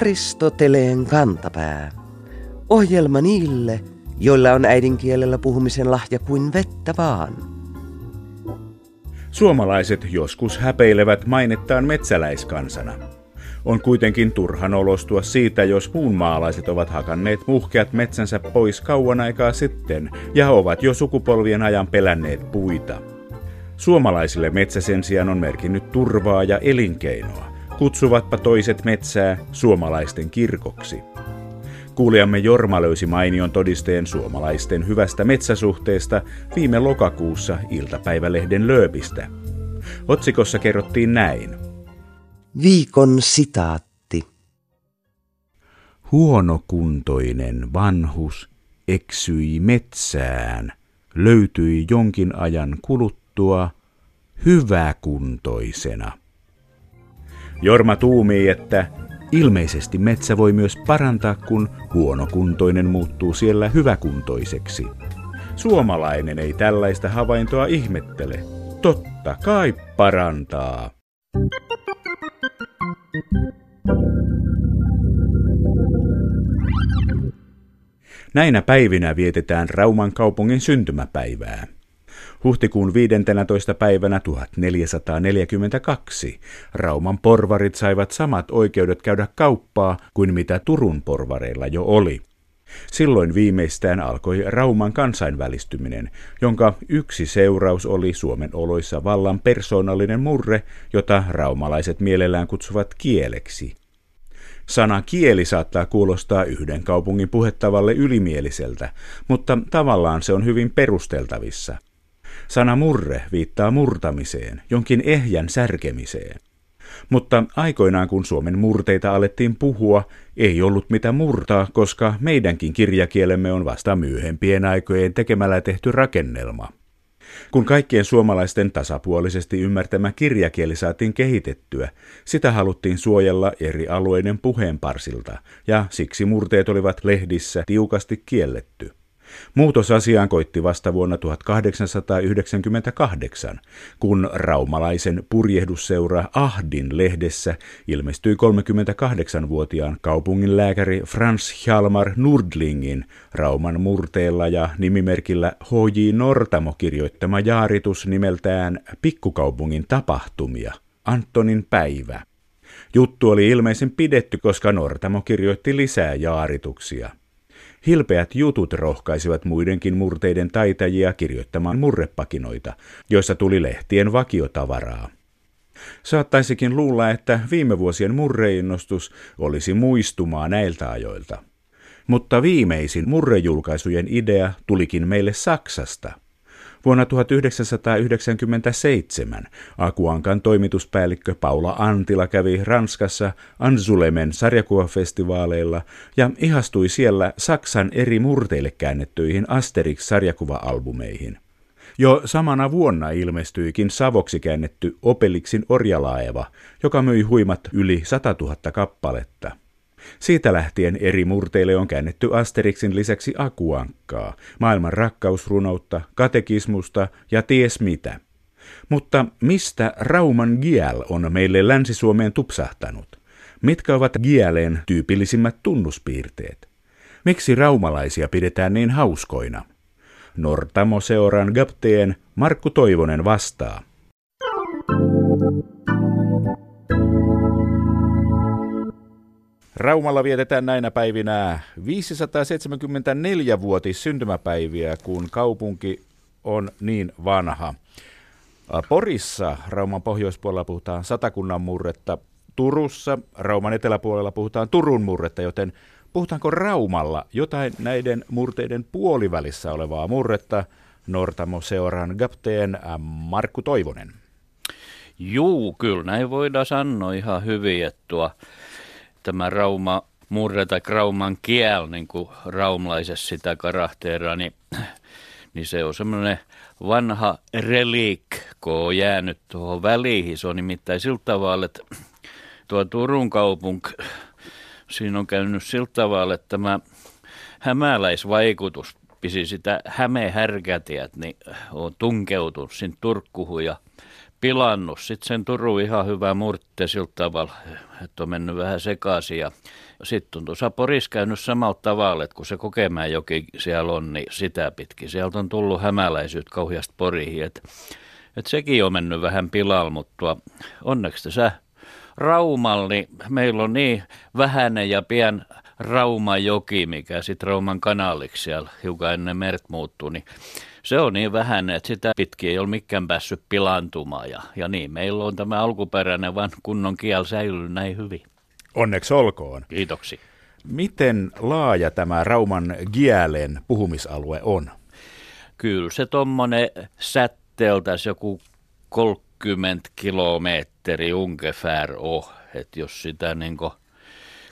Aristoteleen kantapää. Ohjelma niille, joilla on äidinkielellä puhumisen lahja kuin vettä vaan. Suomalaiset joskus häpeilevät mainettaan metsäläiskansana. On kuitenkin turhan olostua siitä, jos muunmaalaiset ovat hakanneet muhkeat metsänsä pois kauan aikaa sitten ja ovat jo sukupolvien ajan pelänneet puita. Suomalaisille metsä sen sijaan on merkinnyt turvaa ja elinkeinoa. Kutsuvatpa toiset metsää suomalaisten kirkoksi. Kuulijamme Jorma löysi mainion todisteen suomalaisten hyvästä metsäsuhteesta viime lokakuussa iltapäivälehden lööpistä. Otsikossa kerrottiin näin. Viikon sitaatti. Huonokuntoinen vanhus eksyi metsään, löytyi jonkin ajan kuluttua hyväkuntoisena. Jorma tuumii, että ilmeisesti metsä voi myös parantaa, kun huonokuntoinen muuttuu siellä hyväkuntoiseksi. Suomalainen ei tällaista havaintoa ihmettele. Totta kai parantaa. Näinä päivinä vietetään Rauman kaupungin syntymäpäivää. Huhtikuun 15. päivänä 1442 Rauman porvarit saivat samat oikeudet käydä kauppaa kuin mitä Turun porvareilla jo oli. Silloin viimeistään alkoi Rauman kansainvälistyminen, jonka yksi seuraus oli Suomen oloissa vallan persoonallinen murre, jota raumalaiset mielellään kutsuvat kieleksi. Sana kieli saattaa kuulostaa yhden kaupungin puhettavalle ylimieliseltä, mutta tavallaan se on hyvin perusteltavissa – Sana murre viittaa murtamiseen, jonkin ehjän särkemiseen. Mutta aikoinaan kun Suomen murteita alettiin puhua, ei ollut mitä murtaa, koska meidänkin kirjakielemme on vasta myöhempien aikojen tekemällä tehty rakennelma. Kun kaikkien suomalaisten tasapuolisesti ymmärtämä kirjakieli saatiin kehitettyä, sitä haluttiin suojella eri alueiden puheenparsilta, ja siksi murteet olivat lehdissä tiukasti kielletty. Muutos asiaan koitti vasta vuonna 1898, kun raumalaisen purjehdusseura Ahdin lehdessä ilmestyi 38-vuotiaan kaupungin lääkäri Frans Hjalmar Nordlingin Rauman murteella ja nimimerkillä H.J. Nortamo kirjoittama jaaritus nimeltään Pikkukaupungin tapahtumia, Antonin päivä. Juttu oli ilmeisen pidetty, koska Nortamo kirjoitti lisää jaarituksia – Hilpeät jutut rohkaisivat muidenkin murteiden taitajia kirjoittamaan murrepakinoita, joissa tuli lehtien vakiotavaraa. Saattaisikin luulla, että viime vuosien murreinnostus olisi muistumaa näiltä ajoilta. Mutta viimeisin murrejulkaisujen idea tulikin meille Saksasta – Vuonna 1997 Akuankan toimituspäällikkö Paula Antila kävi Ranskassa Anzulemen sarjakuvafestivaaleilla ja ihastui siellä Saksan eri murteille käännettyihin Asterix-sarjakuva-albumeihin. Jo samana vuonna ilmestyikin savoksi käännetty Opeliksin orjalaeva, joka myi huimat yli 100 000 kappaletta. Siitä lähtien eri murteille on käännetty Asterixin lisäksi akuankkaa, maailman rakkausrunoutta, katekismusta ja ties mitä. Mutta mistä Rauman Giel on meille Länsi-Suomeen tupsahtanut? Mitkä ovat Gieleen tyypillisimmät tunnuspiirteet? Miksi raumalaisia pidetään niin hauskoina? Nortamo Seoran Gapteen Markku Toivonen vastaa. Raumalla vietetään näinä päivinä 574-vuotis syntymäpäiviä, kun kaupunki on niin vanha. Porissa Rauman pohjoispuolella puhutaan satakunnan murretta, Turussa Rauman eteläpuolella puhutaan Turun murretta, joten puhutaanko Raumalla jotain näiden murteiden puolivälissä olevaa murretta? Nortamo Seoran Gapteen Markku Toivonen. Juu, kyllä näin voidaan sanoa ihan hyvin, että tuo tämä Rauma murre tai Rauman kiel, niin kuin raumlaisessa sitä karakteeraa, niin, niin se on semmoinen vanha relik, kun on jäänyt tuohon väliin. Se on nimittäin sillä tavalla, että tuo Turun kaupunk, siinä on käynyt sillä tavalla, että tämä hämäläisvaikutus pisi sitä hämehärkätiät, niin on tunkeutunut sinne Turkkuhun ja pilannut. Sitten sen Turu ihan hyvä murtte sillä tavalla, että on mennyt vähän sekaisin. Ja sitten on tuossa Poris käynyt samalla tavalla, että kun se joki siellä on, niin sitä pitkin. Sieltä on tullut hämäläisyyt kauheasti Poriin, että et sekin on mennyt vähän pilalla, mutta onneksi tässä Raumalla, niin meillä on niin vähäinen ja pien Raumajoki, mikä sitten Rauman kanaaliksi siellä hiukan ennen mert muuttuu, niin se on niin vähän, että sitä pitkin ei ole mikään päässyt pilantumaan. Ja, ja niin, meillä on tämä alkuperäinen vaan kunnon kiel säilynyt näin hyvin. Onneksi olkoon. Kiitoksi. Miten laaja tämä Rauman Gielen puhumisalue on? Kyllä se tuommoinen sätteeltäisi joku 30 kilometri ungefär on. Että jos sitä niin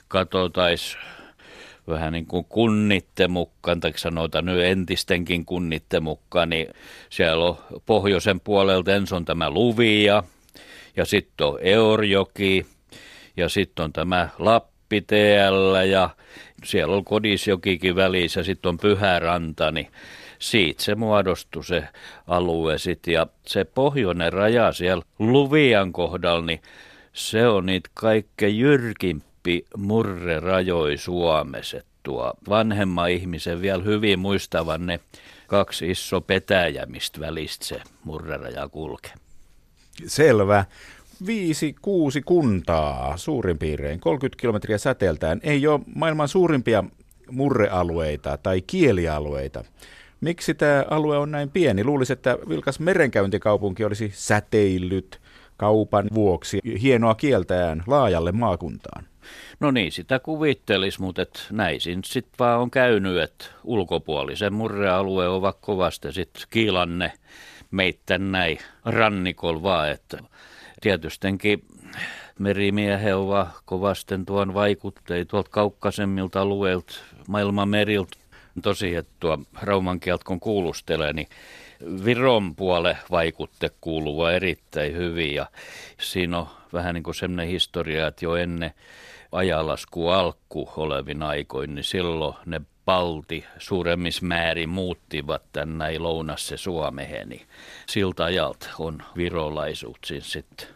katsotaisi vähän niin kuin kunnitte mukaan, tai sanotaan nyt entistenkin kunnitte mukaan, niin siellä on pohjoisen puolelta ensin on tämä Luvia, ja sitten on Eorjoki, ja sitten on tämä Lappi TL, ja siellä on Kodisjokikin välissä, sitten on Pyhäranta, niin siitä se muodostui se alue sitten. Ja se pohjoinen raja siellä Luvian kohdalla, niin se on niitä kaikkein jyrkimpiä Lappi murre rajoi Suomessa. Tuo vanhemma ihmisen vielä hyvin muistavan ne kaksi iso petäjä, mistä välistä se murreraja kulkee. Selvä. Viisi, kuusi kuntaa suurin piirtein, 30 kilometriä säteeltään. Ei ole maailman suurimpia murrealueita tai kielialueita. Miksi tämä alue on näin pieni? Luulisi, että vilkas merenkäyntikaupunki olisi säteillyt kaupan vuoksi hienoa kieltään laajalle maakuntaan. No niin, sitä kuvittelis, mutta et näin sitten vaan on käynyt, että ulkopuolisen murrealue ovat kovasti sitten kiilanne meitten näin rannikol vaan, että tietystenkin merimiehen ovat kovasten tuon vaikutteita tuolta kaukkasemmilta alueilta, maailman meriltä. Tosi, että tuo rauman kielt kun kuulustelee, niin Viron puole vaikutte kuuluva erittäin hyvin ja siinä on vähän niin kuin sellainen historia, että jo ennen ajalasku alku olevin aikoin, niin silloin ne palti suuremmissa määrin muuttivat tänne lounasse Suomeen, niin siltä ajalta on virolaisuut siis sitten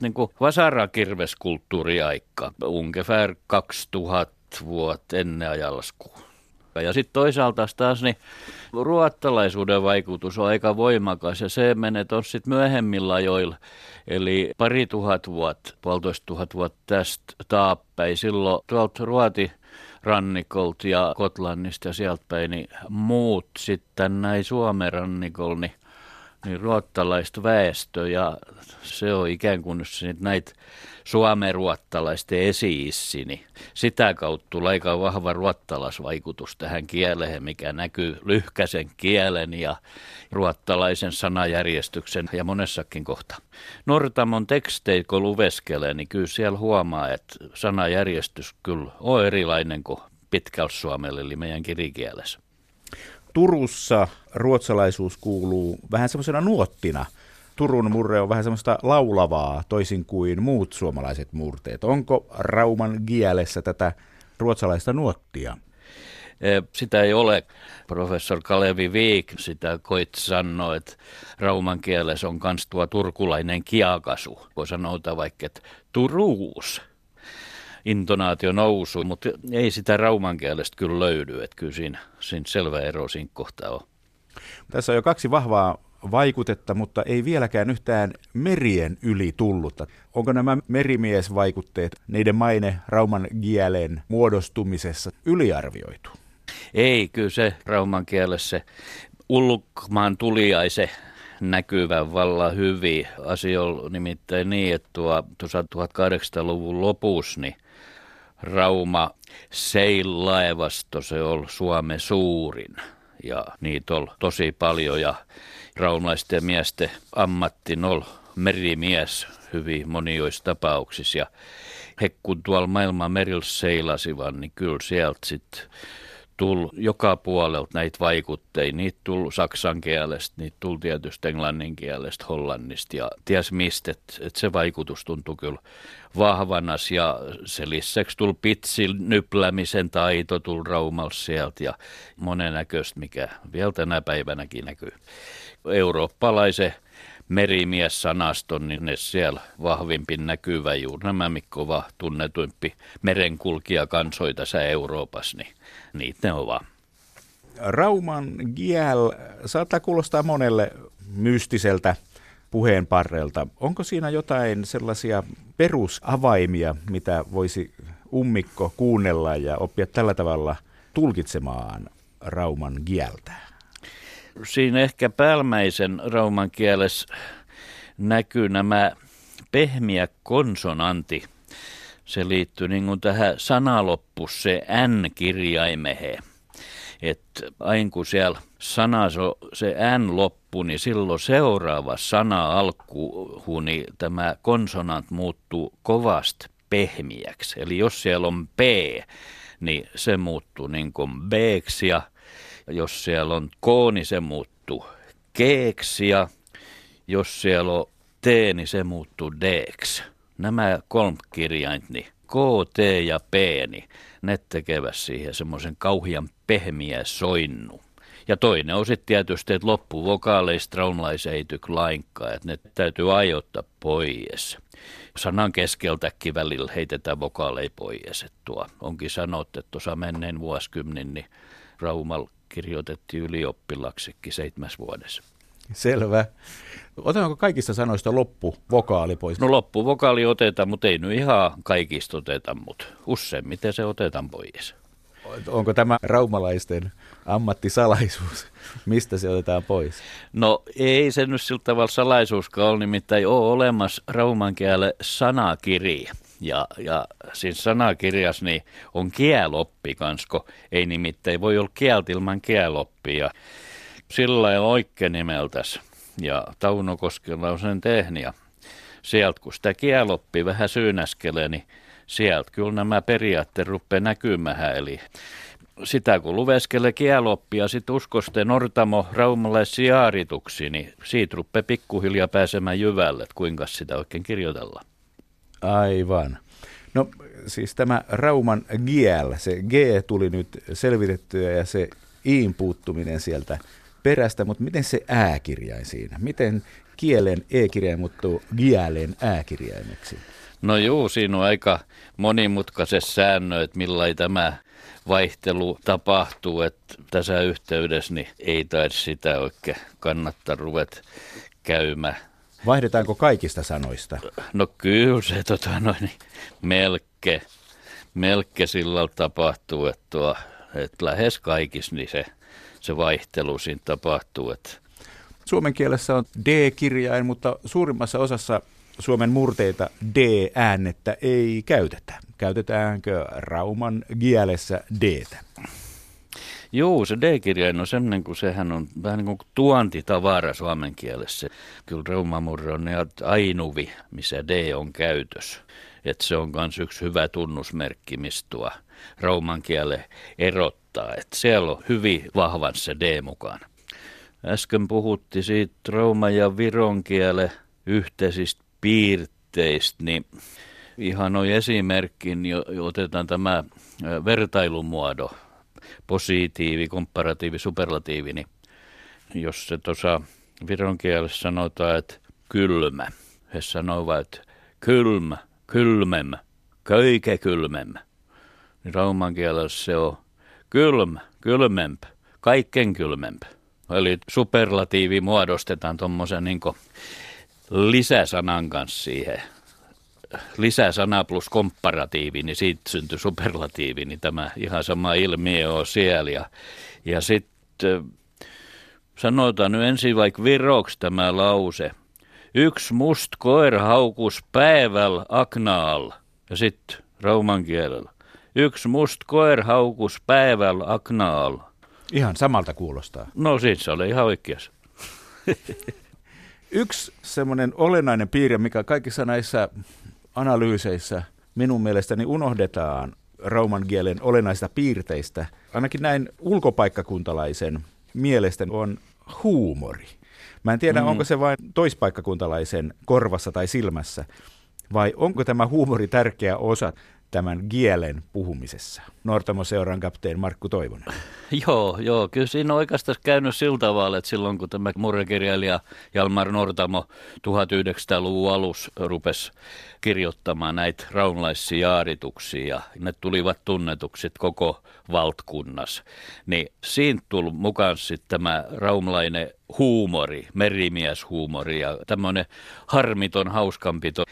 niin kuin vasarakirveskulttuuriaikka, ungefär 2000 vuotta ennen ajalaskua. Ja sitten toisaalta taas niin ruottalaisuuden vaikutus on aika voimakas ja se menee tuossa sitten myöhemmillä ajoilla. Eli pari tuhat vuotta, puolitoista tuhat vuotta tästä taappäin. Silloin tuolta Ruoti rannikolta ja Kotlannista ja sieltä päin, niin muut sitten näin Suomen rannikolla, niin niin ruottalaista väestö ja se on ikään kuin näitä suomeruottalaisten esi niin sitä kautta tulee aika vahva ruottalaisvaikutus tähän kieleen, mikä näkyy lyhkäisen kielen ja ruottalaisen sanajärjestyksen ja monessakin kohta. Nortamon teksteit, kun luveskelee, niin kyllä siellä huomaa, että sanajärjestys kyllä on erilainen kuin pitkällä suomelle, eli meidän kirikielessä. Turussa ruotsalaisuus kuuluu vähän semmoisena nuottina. Turun murre on vähän semmoista laulavaa, toisin kuin muut suomalaiset murteet. Onko Rauman kielessä tätä ruotsalaista nuottia? E, sitä ei ole. Professor Kalevi Viik sitä koit sanoa, että rauman kielessä on myös tuo turkulainen kiakasu. Voi sanoa vaikka, että Turuus intonaatio nousu, mutta ei sitä rauman kielestä kyllä löydy, että kyllä siinä, siinä selvä ero siinä kohtaa on. Tässä on jo kaksi vahvaa vaikutetta, mutta ei vieläkään yhtään merien yli tullutta. Onko nämä merimiesvaikutteet, niiden maine rauman kielen muodostumisessa yliarvioitu? Ei, kyllä se rauman kielessä ulkomaan tuliaise näkyvän valla hyvin. Asia on nimittäin niin, että tuo, tuossa 1800-luvun lopussa niin Rauma Seil-laivasto, se on Suomen suurin ja niitä on tosi paljon ja raumaisten miesten ammattin on merimies hyvin monioissa tapauksissa ja he kun tuolla maailman merillä seilasivat, niin kyllä sieltä sitten tuli joka puolelta näitä vaikutteita. Niitä tuli saksan kielestä, niitä tuli tietysti englannin kielestä, hollannista ja ties mistä, että et se vaikutus tuntui kyllä vahvana ja se lisäksi tuli pitsin nyplämisen taito, tuli Raumalta sieltä ja monennäköistä, mikä vielä tänä päivänäkin näkyy. Eurooppalaisen merimies-sanaston, niin ne siellä vahvimpin näkyvä juuri nämä, mitkä ovat tunnetuimpi merenkulkija kansoita tässä Euroopassa, niin niitä ne ovat. Rauman giel saattaa kuulostaa monelle mystiseltä puheen parrelta. Onko siinä jotain sellaisia perusavaimia, mitä voisi ummikko kuunnella ja oppia tällä tavalla tulkitsemaan Rauman kieltä? Siinä ehkä päälmäisen Rauman kielessä näkyy nämä pehmiä konsonanti. Se liittyy niin kuin tähän sanaloppu se n-kirjaimeen. Että aina kun siellä sana se n loppu, niin silloin seuraava sana alkuun, niin tämä konsonant muuttuu kovasti pehmiäksi. Eli jos siellä on p, niin se muuttuu niin kuin b ja jos siellä on k, niin se muuttuu keeksi ja jos siellä on t, niin se muuttuu d. Nämä kolme kirjaint, niin K, T ja P, niin ne tekevät siihen semmoisen kauhian pehmiä soinnu. Ja toinen on sitten tietysti, että loppuvokaaleista traumlaisia ei tyk lainkaan, että ne täytyy ajoittaa pois. Sanan keskeltäkin välillä heitetään vokaaleja pois. Että tuo onkin sanottu, että tuossa menneen vuosikymmen niin Raumal kirjoitettiin ylioppilaksikin seitsemäs vuodessa. Selvä. Otetaanko kaikista sanoista loppuvokaali pois? No loppuvokaali otetaan, mutta ei nyt ihan kaikista oteta, mutta useimmiten se otetaan pois. Onko tämä raumalaisten ammattisalaisuus? Mistä se otetaan pois? No ei se nyt sillä tavalla salaisuuskaan ole, nimittäin ole olemassa rauman sanakirja. Ja, ja siis sanakirjas niin on kieloppi kansko, ei nimittäin voi olla kieltä ilman kieloppia. Sillä oikein nimeltäs ja Tauno Koskela on sen tehnyt. Ja sieltä kun sitä kieloppi vähän syynäskelee, niin sieltä kyllä nämä periaatteet rupeaa näkymään. Eli sitä kun luveskelee kieloppia, sitten uskosten Nortamo Raumalle sijaarituksi, niin siitä rupeaa pikkuhiljaa pääsemään jyvälle, että kuinka sitä oikein kirjoitellaan. Aivan. No siis tämä Rauman giel, se G tuli nyt selvitettyä ja se iin puuttuminen sieltä perästä, mutta miten se ääkirjain siinä? Miten kielen e-kirjain muuttuu gielen ääkirjaimeksi? No juu, siinä on aika monimutkaiset säännöt, että millä tämä vaihtelu tapahtuu, että tässä yhteydessä niin ei taida sitä oikein kannattaa ruveta käymään. Vaihdetaanko kaikista sanoista? No kyllä se tota, no, niin, melke, melke sillä tapahtuu, että, tuo, että lähes kaikissa niin se se vaihtelu siinä tapahtuu. Että. Suomen kielessä on D-kirjain, mutta suurimmassa osassa Suomen murteita D-äänettä ei käytetä. Käytetäänkö Rauman kielessä d Joo, se D-kirjain on semmoinen, kun sehän on vähän niin kuin tuontitavara suomen kielessä. Kyllä reumamurre on ainuvi, missä D on käytös. Että se on myös yksi hyvä tunnusmerkki, mistä tuo rauman kiele erottaa. Että siellä on hyvin vahvan se D mukaan. Äsken puhutti siitä rouma- ja viron kiele yhteisistä piirteistä, niin ihan noin esimerkkin, jo, otetaan tämä vertailumuodo, positiivi, komparatiivi, superlatiivi, niin jos se tuossa viron kielessä sanotaan, että kylmä, he sanovat, että kylmä, kylmem, köyke kylmem, niin rauman kielessä se on kylmä, kylmemp, kaikken kylmemp. Eli superlatiivi muodostetaan tuommoisen niin lisäsanan kanssa siihen. Lisäsana plus komparatiivi, niin siitä syntyy superlatiivi, niin tämä ihan sama ilmiö on siellä. Ja, ja sitten sanotaan nyt ensin vaikka viroksi tämä lause. Yksi must koira haukus päivällä aknaal. Ja sitten rauman kielellä. Yksi must koer haukus päivällä aknaalla. Ihan samalta kuulostaa. No siis se oli ihan oikeassa. Yksi semmoinen olennainen piirre, mikä kaikissa näissä analyyseissä minun mielestäni unohdetaan rauman kielen olennaisista piirteistä, ainakin näin ulkopaikkakuntalaisen mielestä on huumori. Mä en tiedä, mm. onko se vain toispaikkakuntalaisen korvassa tai silmässä, vai onko tämä huumori tärkeä osa tämän kielen puhumisessa? Nortamo-seuran kapteen Markku Toivonen. Joo, joo, kyllä siinä on oikeastaan käynyt sillä tavalla, että silloin kun tämä murrekirjailija Jalmar Nortamo 1900-luvun alus rupesi kirjoittamaan näitä raunlaisia jaarituksia ja ne tulivat tunnetukset koko valtkunnas, niin siinä tuli mukaan sitten tämä raumlainen huumori, merimieshuumori ja tämmöinen harmiton hauskanpito,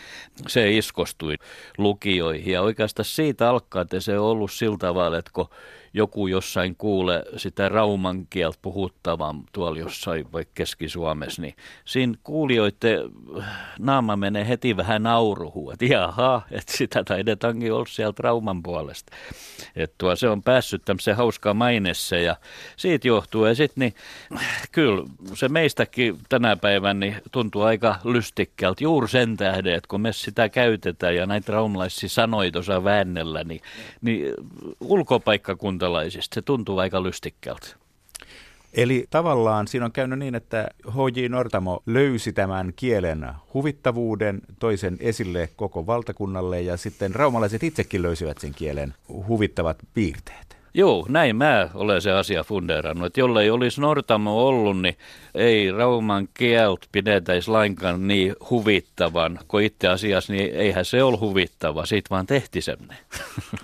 se iskostui lukijoihin ja oikeastaan siitä alkaa, että se on ollut sillä tavalla, että kun joku jossain kuule sitä rauman kieltä puhuttavan tuolla jossain vaikka Keski-Suomessa, niin siinä kuulijoiden naama menee heti vähän nauruhua, että jaha, että sitä taidetaankin olla sieltä rauman puolesta. Että tuo, se on päässyt tämmöiseen hauskaan mainessa ja siitä johtuu. Ja sitten niin, kyllä se meistäkin tänä päivänä niin tuntuu aika lystikkeältä juuri sen tähden, että kun me sitä käytetään ja näitä raumalaisia sanoita osaa väännellä, niin, niin ulkopaikkakuntalaisista se tuntuu aika lystikkeältä. Eli tavallaan siinä on käynyt niin, että H.J. Nortamo löysi tämän kielen huvittavuuden toisen esille koko valtakunnalle ja sitten raumalaiset itsekin löysivät sen kielen huvittavat piirteet. Joo, näin mä olen se asia fundeerannut, että jollei olisi Nortamo ollut, niin ei Rauman kielt pidetäisi lainkaan niin huvittavan, kun itse asiassa niin eihän se ole huvittava, siitä vaan tehti semmoinen.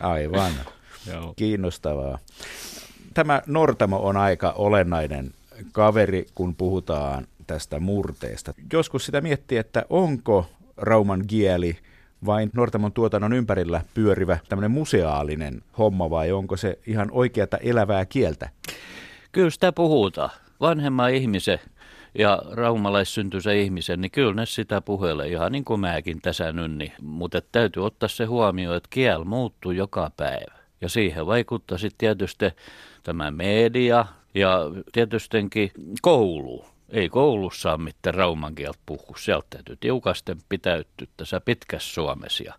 Aivan, kiinnostavaa. Tämä Nortamo on aika olennainen kaveri, kun puhutaan tästä murteesta. Joskus sitä miettii, että onko Rauman kieli – vain Nortamon tuotannon ympärillä pyörivä tämmöinen museaalinen homma vai onko se ihan oikeata elävää kieltä? Kyllä sitä puhutaan. Vanhemman ihmisen ja raumalaissyntyisen ihmisen, niin kyllä ne sitä puhelee ihan niin kuin mäkin tässä nyt. Niin. Mutta täytyy ottaa se huomioon, että kiel muuttuu joka päivä. Ja siihen vaikuttaa sitten tietysti tämä media ja tietystikin koulu ei koulussa ole mitään rauman kieltä puhu. Sieltä täytyy tiukasten pitäytyä tässä pitkässä Suomessa.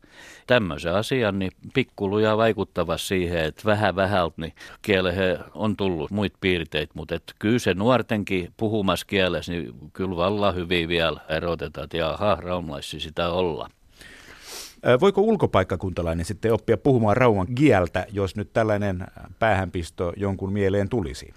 Tämmöisen asian niin pikkuluja vaikuttava siihen, että vähän vähältä niin kielehe on tullut muita piirteitä, mutta et kyllä se nuortenkin puhumassa kielessä, niin kyllä valla hyvin vielä erotetaan, että jaha, sitä olla. Voiko ulkopaikkakuntalainen sitten oppia puhumaan rauhan kieltä, jos nyt tällainen päähänpisto jonkun mieleen tulisi?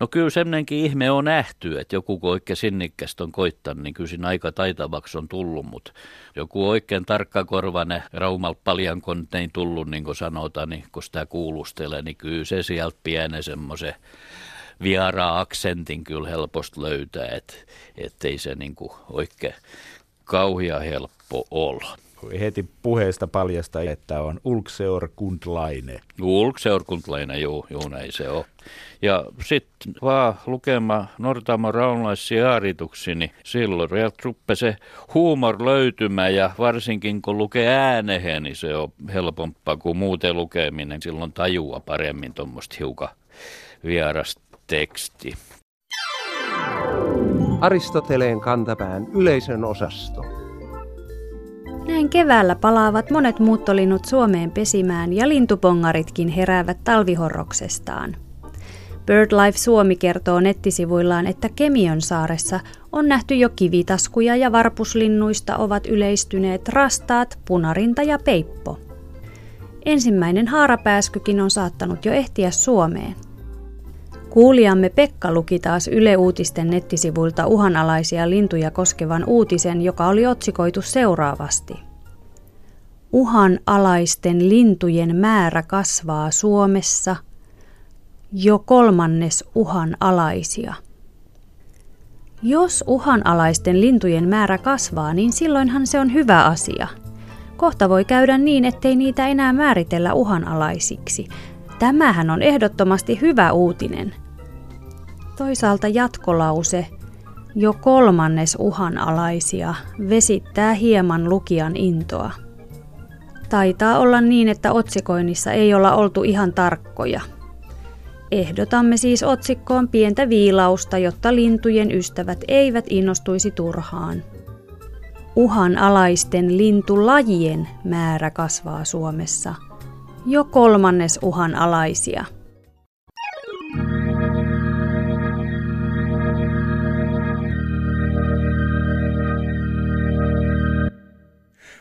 No kyllä semmoinenkin ihme on nähty, että joku kun oikein sinnikkästä on koittanut, niin kyllä siinä aika taitavaksi on tullut, mutta joku oikein tarkkakorvane raumal paljon konttein tullut, niin kuin sanotaan, niin kun sitä kuulustelee, niin kyllä se sieltä pienen semmoisen vieraa aksentin kyllä helposti löytää, että ettei se niin kuin oikein kauhia helppo olla heti puheesta paljasta, että on Ulkseorkundlaine. Ulkseorkundlaine, juu, juu, näin se on. Ja sitten vaan lukema Nortamo raunlaisia jaarituksi, niin silloin ruppe se huumor löytymä ja varsinkin kun lukee äänehen, niin se on helpompaa kuin muuten lukeminen. Silloin tajua paremmin tuommoista hiukan vierasta teksti. Aristoteleen kantapään yleisön osasto. Näin keväällä palaavat monet muuttolinnut Suomeen pesimään ja lintupongaritkin heräävät talvihorroksestaan. BirdLife Suomi kertoo nettisivuillaan, että Kemion saaressa on nähty jo kivitaskuja ja varpuslinnuista ovat yleistyneet rastaat, punarinta ja peippo. Ensimmäinen haarapääskykin on saattanut jo ehtiä Suomeen. Kuulijamme Pekka luki taas Yle Uutisten nettisivuilta uhanalaisia lintuja koskevan uutisen, joka oli otsikoitu seuraavasti. Uhanalaisten lintujen määrä kasvaa Suomessa – jo kolmannes uhanalaisia. Jos uhanalaisten lintujen määrä kasvaa, niin silloinhan se on hyvä asia. Kohta voi käydä niin, ettei niitä enää määritellä uhanalaisiksi. Tämähän on ehdottomasti hyvä uutinen. Toisaalta jatkolause, jo kolmannes uhanalaisia, vesittää hieman lukijan intoa. Taitaa olla niin, että otsikoinnissa ei olla oltu ihan tarkkoja – Ehdotamme siis otsikkoon pientä viilausta, jotta lintujen ystävät eivät innostuisi turhaan. Uhanalaisten lintulajien määrä kasvaa Suomessa. Jo kolmannes uhanalaisia.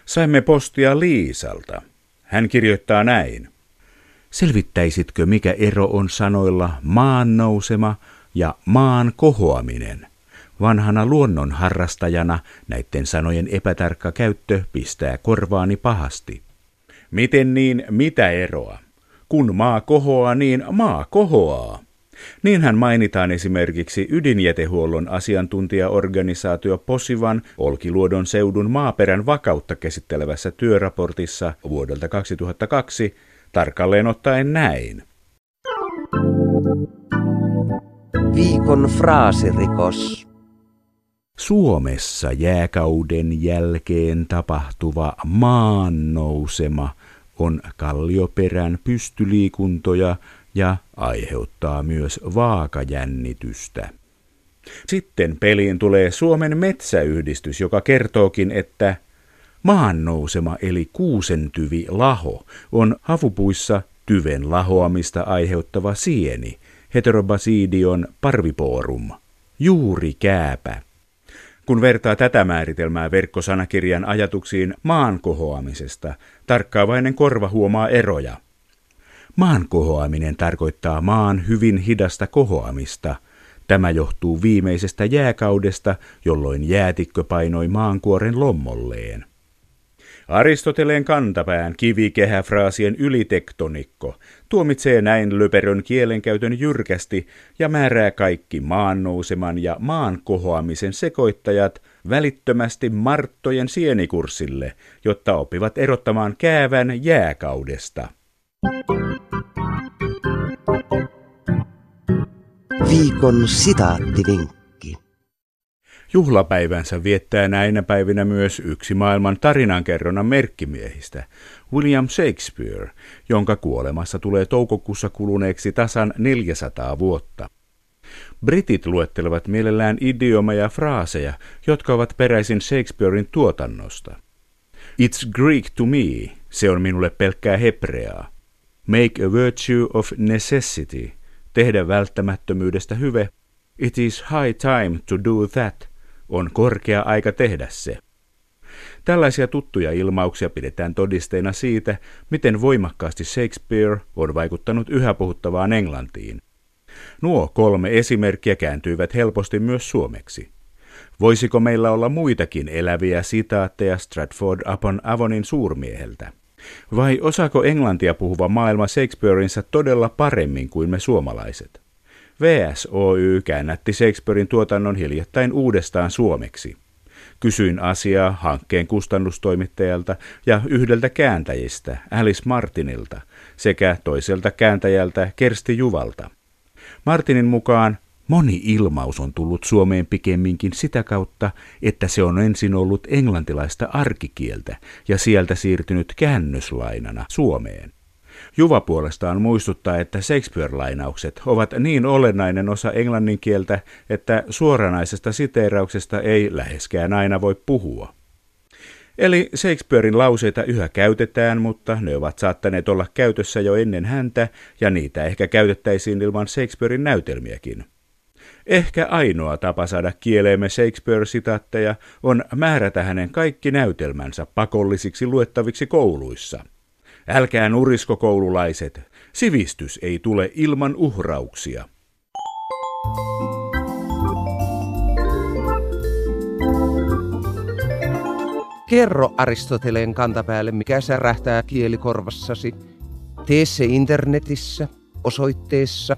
Saimme postia Liisalta. Hän kirjoittaa näin. Selvittäisitkö, mikä ero on sanoilla maan nousema ja maan kohoaminen? Vanhana luonnon harrastajana näiden sanojen epätarkka käyttö pistää korvaani pahasti. Miten niin, mitä eroa? Kun maa kohoaa, niin maa kohoaa. Niinhän mainitaan esimerkiksi ydinjätehuollon asiantuntijaorganisaatio Posivan Olkiluodon seudun maaperän vakautta käsittelevässä työraportissa vuodelta 2002 tarkalleen ottaen näin. Viikon fraasirikos. Suomessa jääkauden jälkeen tapahtuva maannousema on kallioperän pystyliikuntoja ja aiheuttaa myös vaakajännitystä. Sitten peliin tulee Suomen metsäyhdistys, joka kertookin, että maannousema eli kuusentyvi laho on havupuissa tyven lahoamista aiheuttava sieni, heterobasidion parviporum, juuri kääpä. Kun vertaa tätä määritelmää verkkosanakirjan ajatuksiin maan kohoamisesta, tarkkaavainen korva huomaa eroja. Maan kohoaminen tarkoittaa maan hyvin hidasta kohoamista. Tämä johtuu viimeisestä jääkaudesta, jolloin jäätikkö painoi maankuoren lommolleen. Aristoteleen kantapään kivikehäfraasien ylitektonikko tuomitsee näin löperön kielenkäytön jyrkästi ja määrää kaikki maan nouseman ja maan kohoamisen sekoittajat välittömästi marttojen sienikurssille, jotta oppivat erottamaan käävän jääkaudesta. Viikon sitaattivinkki. Juhlapäivänsä viettää näinä päivinä myös yksi maailman tarinankerronnan merkkimiehistä, William Shakespeare, jonka kuolemassa tulee toukokuussa kuluneeksi tasan 400 vuotta. Britit luettelevat mielellään idiomeja ja fraaseja, jotka ovat peräisin Shakespearein tuotannosta. It's Greek to me, se on minulle pelkkää hebreaa. Make a virtue of necessity, tehdä välttämättömyydestä hyve. It is high time to do that, on korkea aika tehdä se. Tällaisia tuttuja ilmauksia pidetään todisteina siitä, miten voimakkaasti Shakespeare on vaikuttanut yhä puhuttavaan Englantiin. Nuo kolme esimerkkiä kääntyivät helposti myös suomeksi. Voisiko meillä olla muitakin eläviä sitaatteja Stratford upon Avonin suurmieheltä? Vai osaako englantia puhuva maailma Shakespeareinsa todella paremmin kuin me suomalaiset? VSOY käännätti Shakespearein tuotannon hiljattain uudestaan suomeksi. Kysyin asiaa hankkeen kustannustoimittajalta ja yhdeltä kääntäjistä, Alice Martinilta, sekä toiselta kääntäjältä Kersti Juvalta. Martinin mukaan moni ilmaus on tullut Suomeen pikemminkin sitä kautta, että se on ensin ollut englantilaista arkikieltä ja sieltä siirtynyt käännöslainana Suomeen. Juva puolestaan muistuttaa, että Shakespeare-lainaukset ovat niin olennainen osa englannin kieltä, että suoranaisesta siteerauksesta ei läheskään aina voi puhua. Eli Shakespearein lauseita yhä käytetään, mutta ne ovat saattaneet olla käytössä jo ennen häntä, ja niitä ehkä käytettäisiin ilman Shakespearein näytelmiäkin. Ehkä ainoa tapa saada kieleemme Shakespeare-sitaatteja on määrätä hänen kaikki näytelmänsä pakollisiksi luettaviksi kouluissa – Älkää nurisko koululaiset, sivistys ei tule ilman uhrauksia. Kerro Aristoteleen kantapäälle, mikä särähtää kielikorvassasi. Tee se internetissä osoitteessa